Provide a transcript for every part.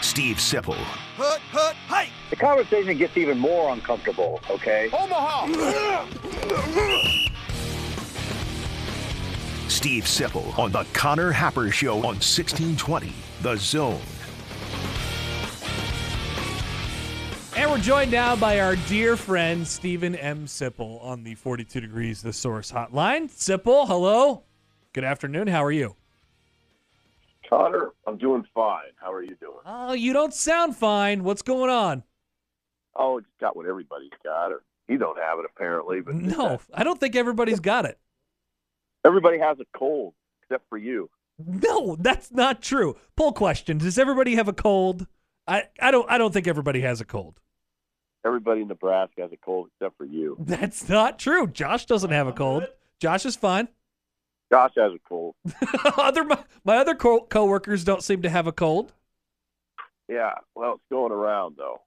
Steve Sipple, Hut, hut, hey! The conversation gets even more uncomfortable, okay? Omaha! Steve Sipple on the Connor Happer Show on 1620 The Zone. And we're joined now by our dear friend Stephen M. Sipple on the 42 Degrees The Source hotline. Sipple, hello. Good afternoon. How are you? Connor, I'm doing fine. How are you doing? Oh, you don't sound fine. What's going on? Oh, it's got what everybody's got, or you don't have it apparently, but No, I don't think everybody's got it. everybody has a cold except for you. No, that's not true. Poll question: Does everybody have a cold? I, I don't I don't think everybody has a cold. Everybody in Nebraska has a cold except for you. That's not true. Josh doesn't have a cold. Josh is fine. Josh has a cold. other my, my other co- coworkers don't seem to have a cold. Yeah, well, it's going around though.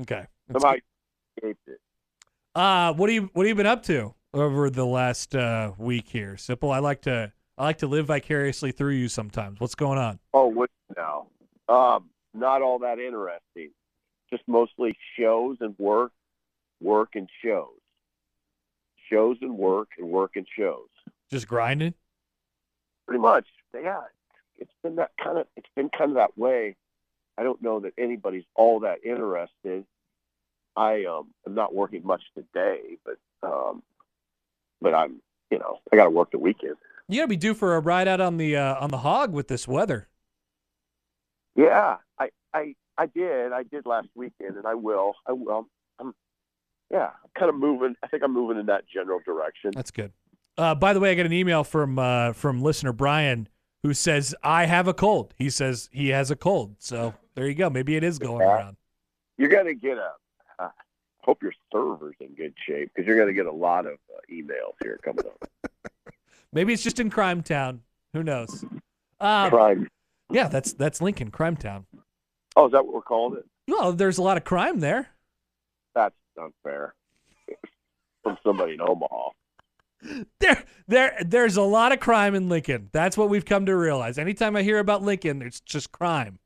Okay. Somebody escaped it. Uh, what do you what have you been up to over the last uh, week here, Sipple? I like to I like to live vicariously through you sometimes. What's going on? Oh, what now? Um, not all that interesting. Just mostly shows and work, work and shows. Shows and work and work and shows. Just grinding. Pretty much. Yeah it's been that kind of it's been kind of that way. I don't know that anybody's all that interested. I um am not working much today but um but i'm you know i got to work the weekend. You gotta be due for a ride out on the uh, on the hog with this weather. yeah i i i did. I did last weekend and i will. I will. I'm yeah i'm kind of moving i think i'm moving in that general direction. That's good. Uh, by the way, I got an email from uh, from listener Brian who says I have a cold. He says he has a cold. So there you go. Maybe it is going around. you're going to get a uh, hope your server's in good shape because you're going to get a lot of uh, emails here coming up Maybe it's just in Crime Town. Who knows? Uh, crime yeah, that's that's Lincoln, Crime Town. oh is that what we're calling it Well, there's a lot of crime there. That's unfair. From somebody in Omaha. There, there, there's a lot of crime in Lincoln. That's what we've come to realize. Anytime I hear about Lincoln, it's just crime.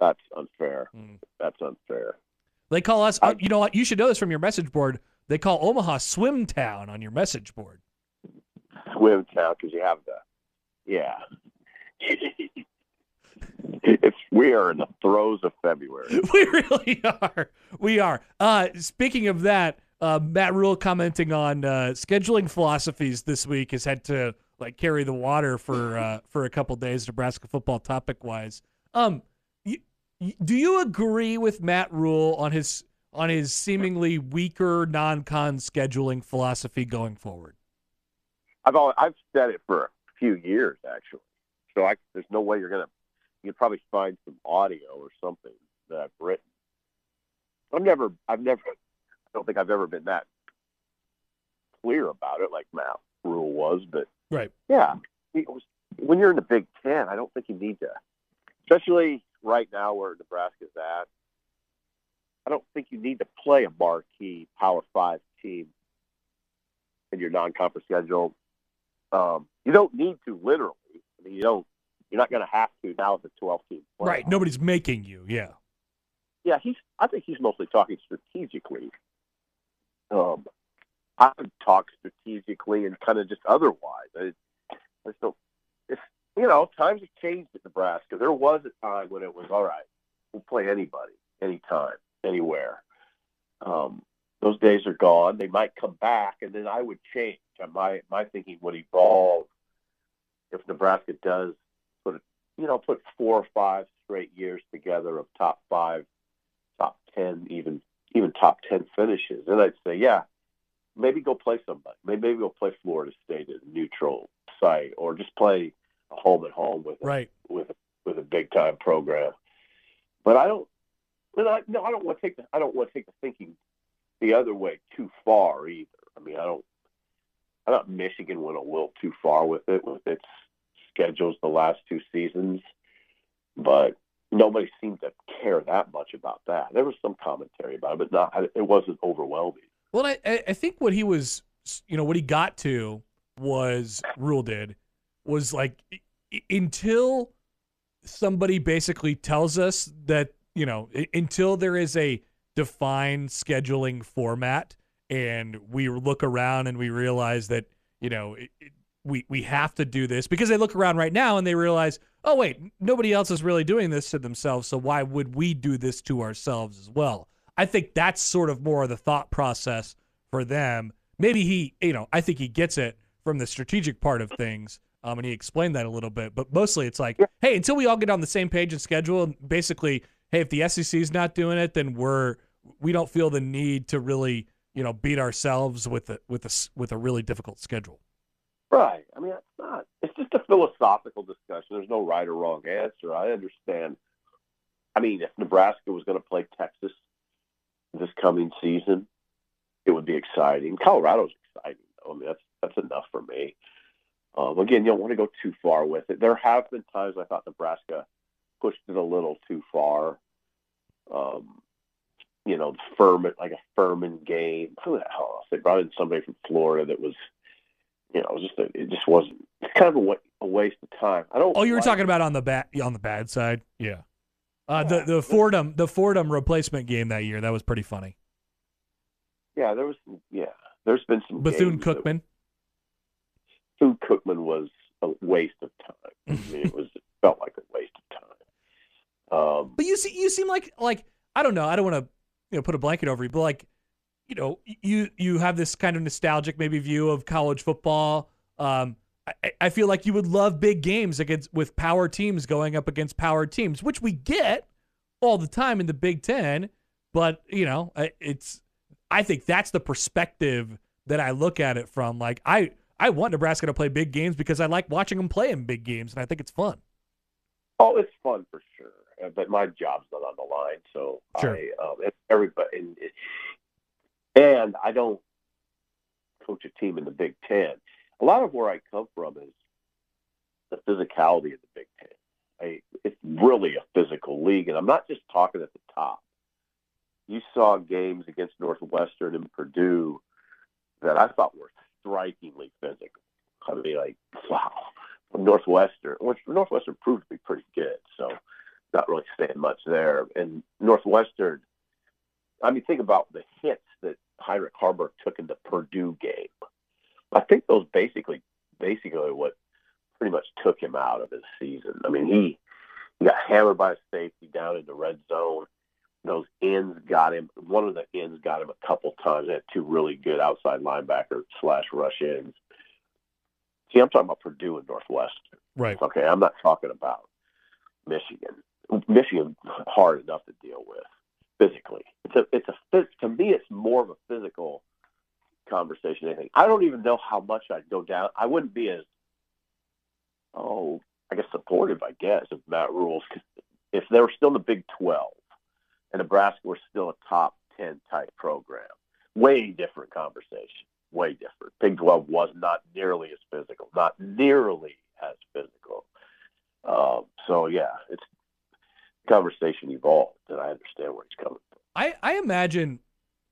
That's unfair. Mm. That's unfair. They call us. uh, you know what? You should know this from your message board. They call Omaha Swim Town on your message board. Swim town because you have the, yeah. it's we are in the throes of February. We really are. We are. Uh, speaking of that, uh, Matt Rhule commenting on uh, scheduling philosophies this week has had to like carry the water for uh, for a couple days, Nebraska football topic wise. Um, do you agree with Matt Rhule on his on his seemingly weaker non-con scheduling philosophy going forward? I've always, I've said it for a few years actually. So I there's no way you're gonna you could probably find some audio or something that I've written. I've never I've never don't think I've ever been that clear about it like Matt Rhule was, but Right. yeah, it was, when you're in the Big Ten, I don't think you need to, especially right now where Nebraska's at. I don't think you need to play a marquee Power Five team in your non-conference schedule. Um, you don't need to literally. I mean, you don't. You're not going to have to now with the 12 team. playoff. Right. Nobody's making you. Yeah. Yeah, he's. I think he's mostly talking strategically. Um, I would talk strategically and kind of just otherwise. I, I don't. It's you know times have changed at Nebraska. There was a time when it was all right. We'll play anybody, anytime, anywhere. Um, those days are gone. They might come back, and then I would change. Uh, My my thinking would evolve if Nebraska does put, you know, put four or five straight years together of top five top 10, even even top 10 finishes. And I'd say, yeah, maybe go play somebody. Maybe, maybe go play Florida State at a neutral site or just play a home at home with a, Right. with a with a big time program. But I don't. But I, no, I don't want to take the. I don't want to take the thinking the other way too far either. I mean, I don't. I thought Michigan went a little too far with it with its schedules the last two seasons, but nobody seemed to care that much about that. There was some commentary about it, but not. It wasn't overwhelming. Well, I I think what he was, you know, what he got to was Rhule did was like until somebody basically tells us that you know until there is a defined scheduling format and we look around and we realize that you know it, we we have to do this because they look around right now and they realize oh wait nobody else is really doing this to themselves so why would we do this to ourselves as well i think that's sort of more of the thought process for them maybe he you know i think he gets it from the strategic part of things um, and he explained that a little bit. But mostly it's like, hey, until we all get on the same page and schedule, basically, hey, if the SEC is not doing it, then we're we don't feel the need to really, you know, beat ourselves with a with a with a really difficult schedule. Right. I mean, it's not. It's just a philosophical discussion. There's no right or wrong answer. I understand. I mean, if Nebraska was going to play Texas this coming season, it would be exciting. Colorado's exciting. Though. I mean, that's that's enough for me. Um, again, you don't want to go too far with it. There have been times I thought Nebraska pushed it a little too far. Um, you know, Furman, like a Furman game. Who the hell? They brought in somebody from Florida that was, you know, just a, it just wasn't. It's kind of a, a, waste of time. I don't. Oh, you were like talking about on the bad on the bad side, yeah. Uh, yeah. The the Fordham the Fordham replacement game that year that was pretty funny. Yeah, there was. Yeah, there's been some Bethune Cookman. Bethune Cookman was a waste of time. I mean, it was it felt like a waste of time. Um, but you see, you seem like like I don't know. I don't want to you know put a blanket over you, but like you know, you you have this kind of nostalgic maybe view of college football. Um, I, I feel like you would love big games against with power teams going up against power teams, which we get all the time in the Big Ten. But you know, it's I think that's the perspective that I look at it from. Like I I want Nebraska to play big games because I like watching them play in big games, and I think it's fun. Oh, it's fun for sure, uh, but my job's not on the line, so sure. I um, everybody and, and I don't coach a team in the Big Ten. A lot of where I come from is the physicality of the Big Ten. I, it's really a physical league, and I'm not just talking at the top. You saw games against Northwestern and Purdue that I thought were strikingly physical. I mean, like, wow. Northwestern, which Northwestern proved to be pretty good, so not really saying much there. And Northwestern, I mean, think about the hits Heinrich Haarberg took in the Purdue game. I think those basically, basically what pretty much took him out of his season. I mean, he, he got hammered by a safety down in the red zone those ends got him. One of the ends got him a couple times. They had two really good outside linebacker slash rush ends. See, I'm talking about Purdue and Northwestern. Right. Okay, I'm not talking about Michigan. Michigan hard enough to deal with physically. It's a it's a me it's more of a physical conversation. I think I don't even know how much I'd go down. I wouldn't be as oh I guess supportive I guess of Matt Rhule's if they were still in the Big Twelve and Nebraska were still a top 10 type program. Way different conversation. Way different. Big 12 was not nearly as physical, not nearly as physical. Um, so, yeah, it's conversation evolved, and I understand where he's coming from. I, I imagine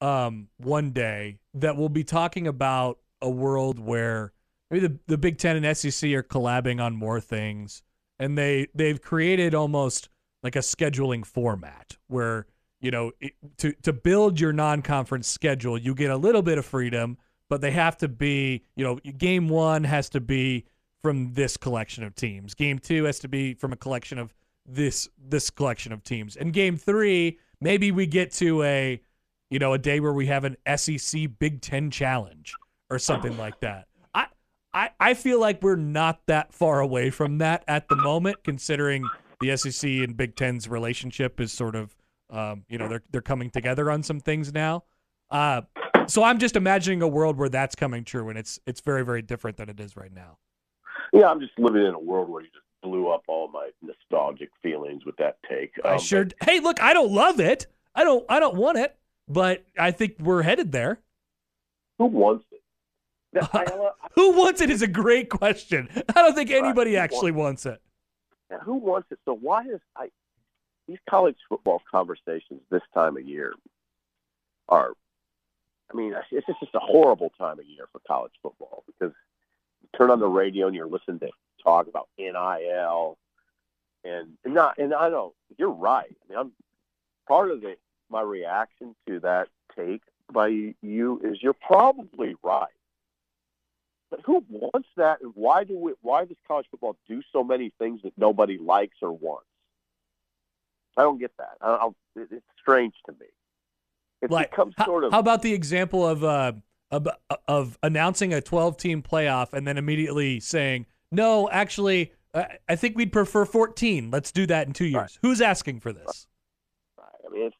um, one day that we'll be talking about a world where maybe the, the Big Ten and SEC are collabing on more things, and they they've created almost like a scheduling format where you know, to to build your non-conference schedule, you get a little bit of freedom, but they have to be, you know, game 1 has to be from this collection of teams. Game 2 has to be from a collection of this this collection of teams. And game 3, maybe we get to a you know, a day where we have an SEC Big 10 challenge or something like that. I I I feel like we're not that far away from that at the moment considering the SEC and Big Ten's relationship is sort of um, you know, they're they're coming together on some things now. Uh, so I'm just imagining a world where that's coming true, and it's it's very very different than it is right now. Yeah, I'm just living in a world where you just blew up all my nostalgic feelings with that take. I Um, sure. Hey, look, I don't love it. I don't. I don't want it, but I think we're headed there. Who wants it? Now, I, I, Who wants it is a great question. I don't think anybody Who actually wants it. now, who wants it? So why is I these college football conversations this time of year are? I mean, it's just, just a horrible time of year for college football because you turn on the radio and you're listening to talk about NIL and, and not and I know you're right. I mean, I'm part of the my reaction to that take by you is you're probably right. But who wants that, and why do we, why does college football do so many things that nobody likes or wants? I don't get that. I, I, it- it's strange to me. It Like, becomes how, sort of how about the example of uh of, of announcing a 12 team playoff and then immediately saying, "No, actually, I, I think we'd prefer 14. Let's do that in two years." Right. Who's asking for this? I mean, it's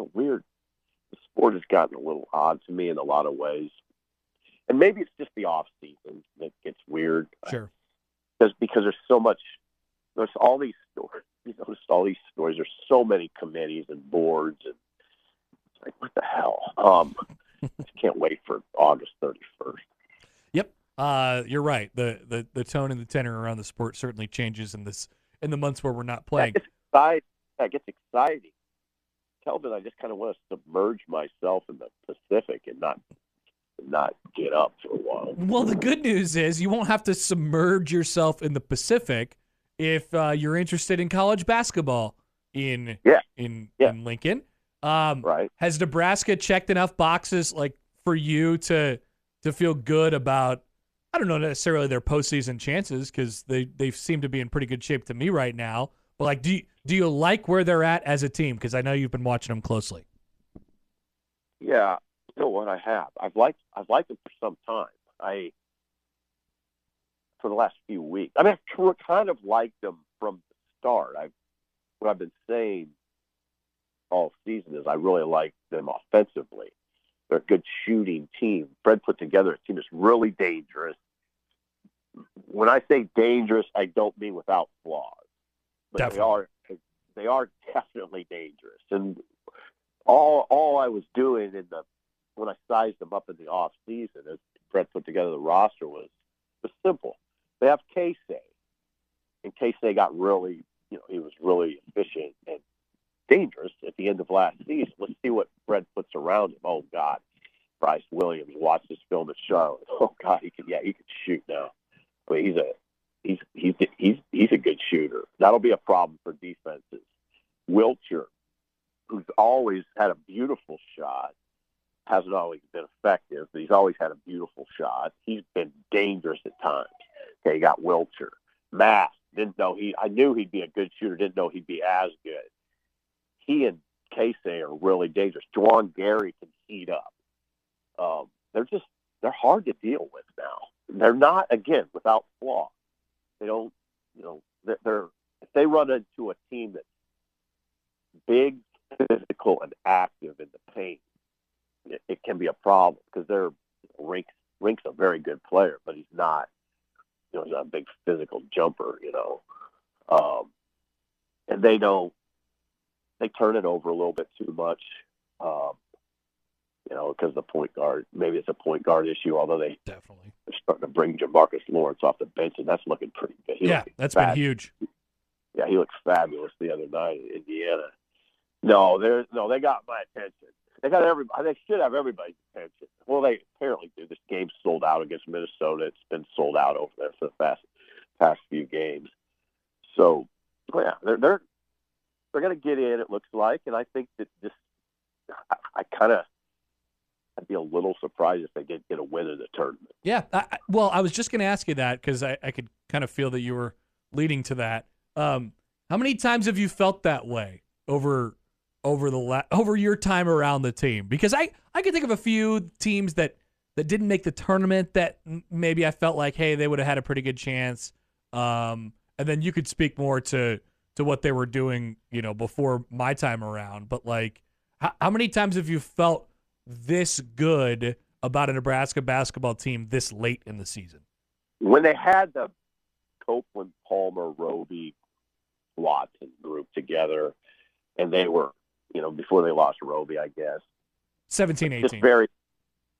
a, weird. The sport has gotten a little odd to me in a lot of ways, and maybe it's just the off season that gets weird. Sure. because because there's so much there's all these stories you notice all these stories there's so many committees and boards and it's like what the hell um just can't wait for august 31st Yep. Uh, you're right. The, the the tone and the tenor around the sport certainly changes in this in the months where we're not playing. that gets exciting that gets exciting Kelvin, I just kind of want to submerge myself in the Pacific and not not get up for a while. Well, the good news is you won't have to submerge yourself in the Pacific if uh, you're interested in college basketball in Yeah. in Yeah. in Lincoln. Um, Right. Has Nebraska checked enough boxes like for you to to feel good about? I don't know necessarily their postseason chances because they they seem to be in pretty good shape to me right now. Like, do you, do you like where they're at as a team? Because I know you've been watching them closely. Yeah, you know what I have. I've liked I've liked them for some time. I for the last few weeks. I mean, I've kind of liked them from the start. I've what I've been saying all season is I really like them offensively. They're a good shooting team. Fred put together a team that's really dangerous. When I say dangerous, I don't mean without flaws, but Definitely. they are they are definitely dangerous. And all all I was doing in the when I sized them up in the off season as Fred put together the roster was was simple. They have Keisei, and Keisei got really you know he was really efficient and dangerous at the end of last season. Let's see what Fred puts around him. Oh God, Brice Williams watched this film at Charlotte. Oh God, he can yeah he could shoot now. I mean he's a he's he's he's he's a good shooter. That'll be a problem for defenses. Wilcher, who's always had a beautiful shot, hasn't always been effective, but he's always had a beautiful shot. He's been dangerous at times. Okay, you got Wilcher. Mast didn't know he. I knew he'd be a good shooter. Didn't know he'd be as good. He and Keisei are really dangerous. Juwan Gary can heat up. Um, they're just they're hard to deal with now. They're not again without flaw. They don't, you know, they're, they're if they run into a team that's big, physical, and active in the paint, it, it can be a problem because they're Rienk's Rienk's a very good player, but he's not, you know, he's not a big physical jumper, you know, um, and they don't they turn it over a little bit too much. Um, you know, because the point guard, maybe it's a point guard issue, although they, Definitely. they're starting to bring Jamarques Lawrence off the bench, and that's looking pretty good. He yeah, that's fab- been huge. yeah, he looked fabulous the other night in Indiana. No, there's no. They got my attention. They got every. They should have everybody's attention. Well, they apparently do. This game's sold out against Minnesota. It's been sold out over there for the past past few games. So, yeah, they're they're they're going to get in. It looks like, and I think that this. I, I kind of. I'd be a little surprised if they did get a win in the tournament. Yeah. I, well, I was just going to ask you that because I, I could kind of feel that you were leading to that. Um, how many times have you felt that way over over the la- over your time around the team? Because I I can think of a few teams that that didn't make the tournament that maybe I felt like hey they would have had a pretty good chance. Um, and then you could speak more to to what they were doing, you know, before my time around. But like, how, how many times have you felt this good about a Nebraska basketball team this late in the season? when they had the Copeland, Palmer, Roby, Watson group together, and they were, you know, before they lost Roby, I guess. 17, 18. Just very,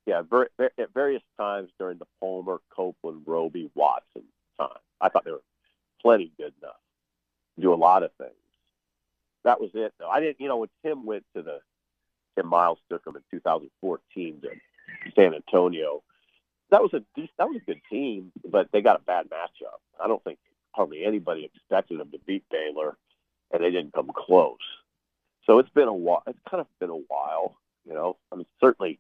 yeah, very, at various times during the Palmer, Copeland, Roby, Watson time. I thought they were plenty good enough to do a lot of things. That was it, though. I didn't, you know, when Tim went to the, Tim Miles took him in 2014 to San Antonio. That was a that was a good team, but they got a bad matchup. I don't think hardly anybody expected them to beat Baylor, and they didn't come close. So it's been a while. It's kind of been a while, you know. I mean, certainly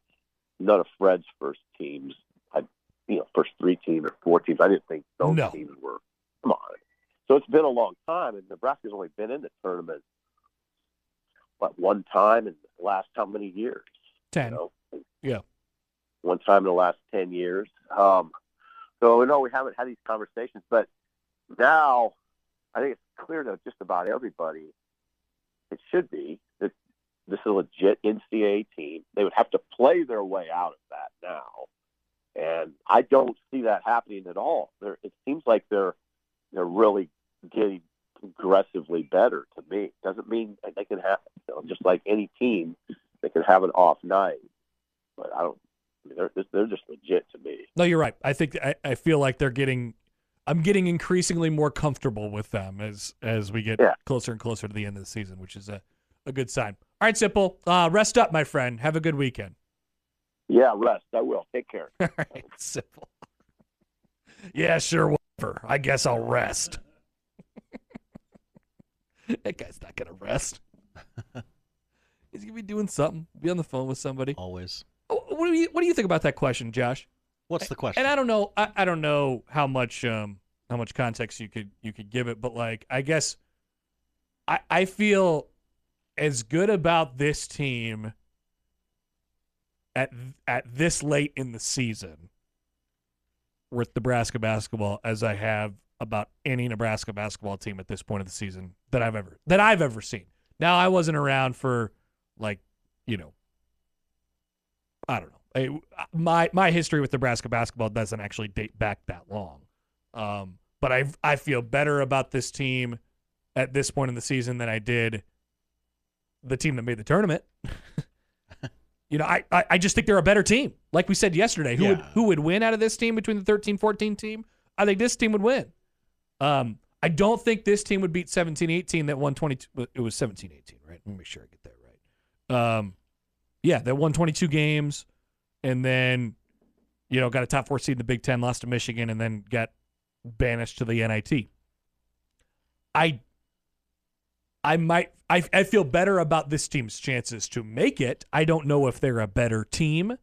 none of Fred's first teams, I, you know, first three teams or four teams. I didn't think those No. teams were. Come on. So it's been a long time, and Nebraska's only been in the tournament what one time in the last how many years? 10. You know? Yeah. One time in the last ten years. Um, so no, we haven't had these conversations, but now I think it's clear to just about everybody. It should be that this is a legit NCAA team. They would have to play their way out of that now, and I don't see that happening at all. They're, it seems like they're they're really getting progressively better to me. Doesn't mean they can have you know, just like any team, they can have an off night, but I don't. I mean, they're they're just legit to me. No, you're right. I think I, I feel like they're getting I'm getting increasingly more comfortable with them as as we get Yeah. closer and closer to the end of the season, which is a, a good sign. All right, Sipple. Uh, rest up, my friend. Have a good weekend. Yeah, rest. I will. Take care. All right, Sipple. yeah, sure, whatever. I guess I'll rest. that guy's not gonna rest. He's gonna be doing something. Be on the phone with somebody. Always. Oh, What do you What do you think about that question, Josh? What's the question? And I don't know. I, I don't know how much um how much context you could you could give it, but like I guess I I feel as good about this team at at this late in the season with Nebraska basketball as I have about any Nebraska basketball team at this point of the season that I've ever that I've ever seen. Now I wasn't around for like, you know, I don't know. I- my my history with Nebraska basketball doesn't actually date back that long. Um, but I I feel better about this team at this point in the season than I did the team that made the tournament. you know, I, I I just think they're a better team. Like we said yesterday, who would who would win out of this team between the 13-14 team? I think this team would win. Um, I don't think this team would beat 17-18 that won 22 it was 17-18, right? Let me make sure I get that right. Um, yeah, that won 22 games and then you know got a top four seed in the Big Ten, lost to Michigan, and then got banished to the NIT. I I might I I feel better about this team's chances to make it. I don't know if they're a better team,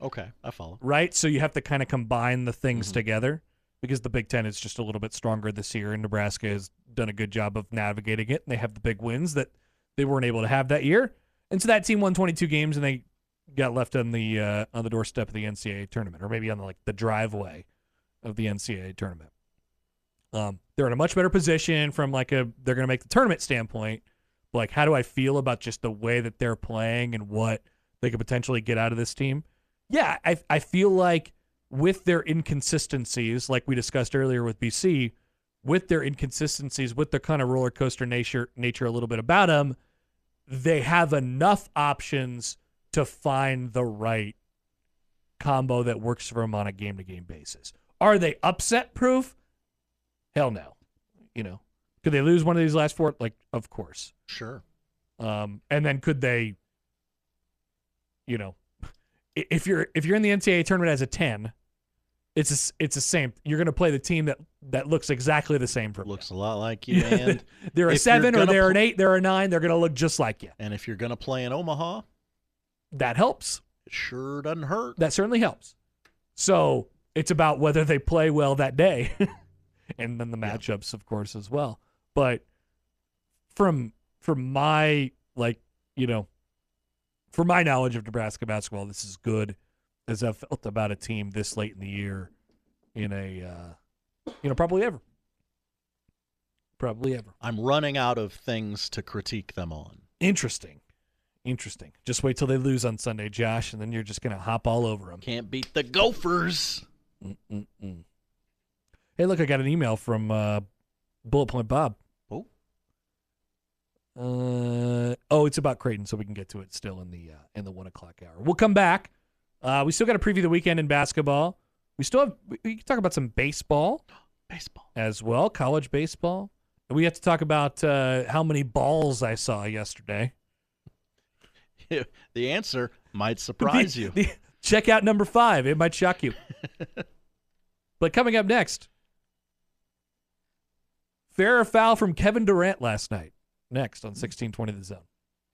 okay, I follow. right? So you have to kind of combine the things Mhm. together because the Big Ten is just a little bit stronger this year, and Nebraska has done a good job of navigating it, and they have the big wins that they weren't able to have that year. And so that team won 22 games, and they got left on the uh, on the doorstep of the NCAA tournament, or maybe on the, like the driveway of the NCAA tournament. Um, they're in a much better position from like a they're going to make the tournament standpoint. Like, how do I feel about just the way that they're playing and what they could potentially get out of this team? Yeah, I I feel like with their inconsistencies, like we discussed earlier with BC, with their inconsistencies, with their kind of roller coaster nature nature a little bit about them, they have enough options to find the right combo that works for them on a game to game basis. Are they upset proof? Hell no. You know, could they lose one of these last four? Like, of course. Sure. Um, and then could they, you know, if you're if you're in the NCAA tournament as a ten, it's a, it's the same. You're going to play the team that that looks exactly the same for Looks a lot like you, and they're a seven or they're an eight, they're a nine. They're going to look just like you. and if you're gonna play in Omaha, That helps. it sure doesn't hurt. That certainly helps. So it's about whether they play well that day, and then the Yeah. matchups, of course, as well. But from from my like you know, from my knowledge of Nebraska basketball, this is good as I've felt about a team this late in the year, in a uh, you know probably ever, probably ever. I'm running out of things to critique them on. Interesting, interesting. Just wait till they lose on Sunday, Josh, and then you're just gonna hop all over them. Can't beat the Gophers. Mm-mm-mm. Hey, look, I got an email from uh, Bullet Point Bob. Oh. Uh, oh, it's about Creighton, so we can get to it still in the uh, in the one o'clock hour. We'll come back. Uh, we still got to preview the weekend in basketball. We still have we, can talk about some baseball Baseball. as well, college baseball. And we have to talk about uh, how many balls I saw yesterday. the answer might surprise you. The- check out number five; it might shock you. but coming up next, fair or foul from Kevin Durant last night. Next on sixteen twenty the zone.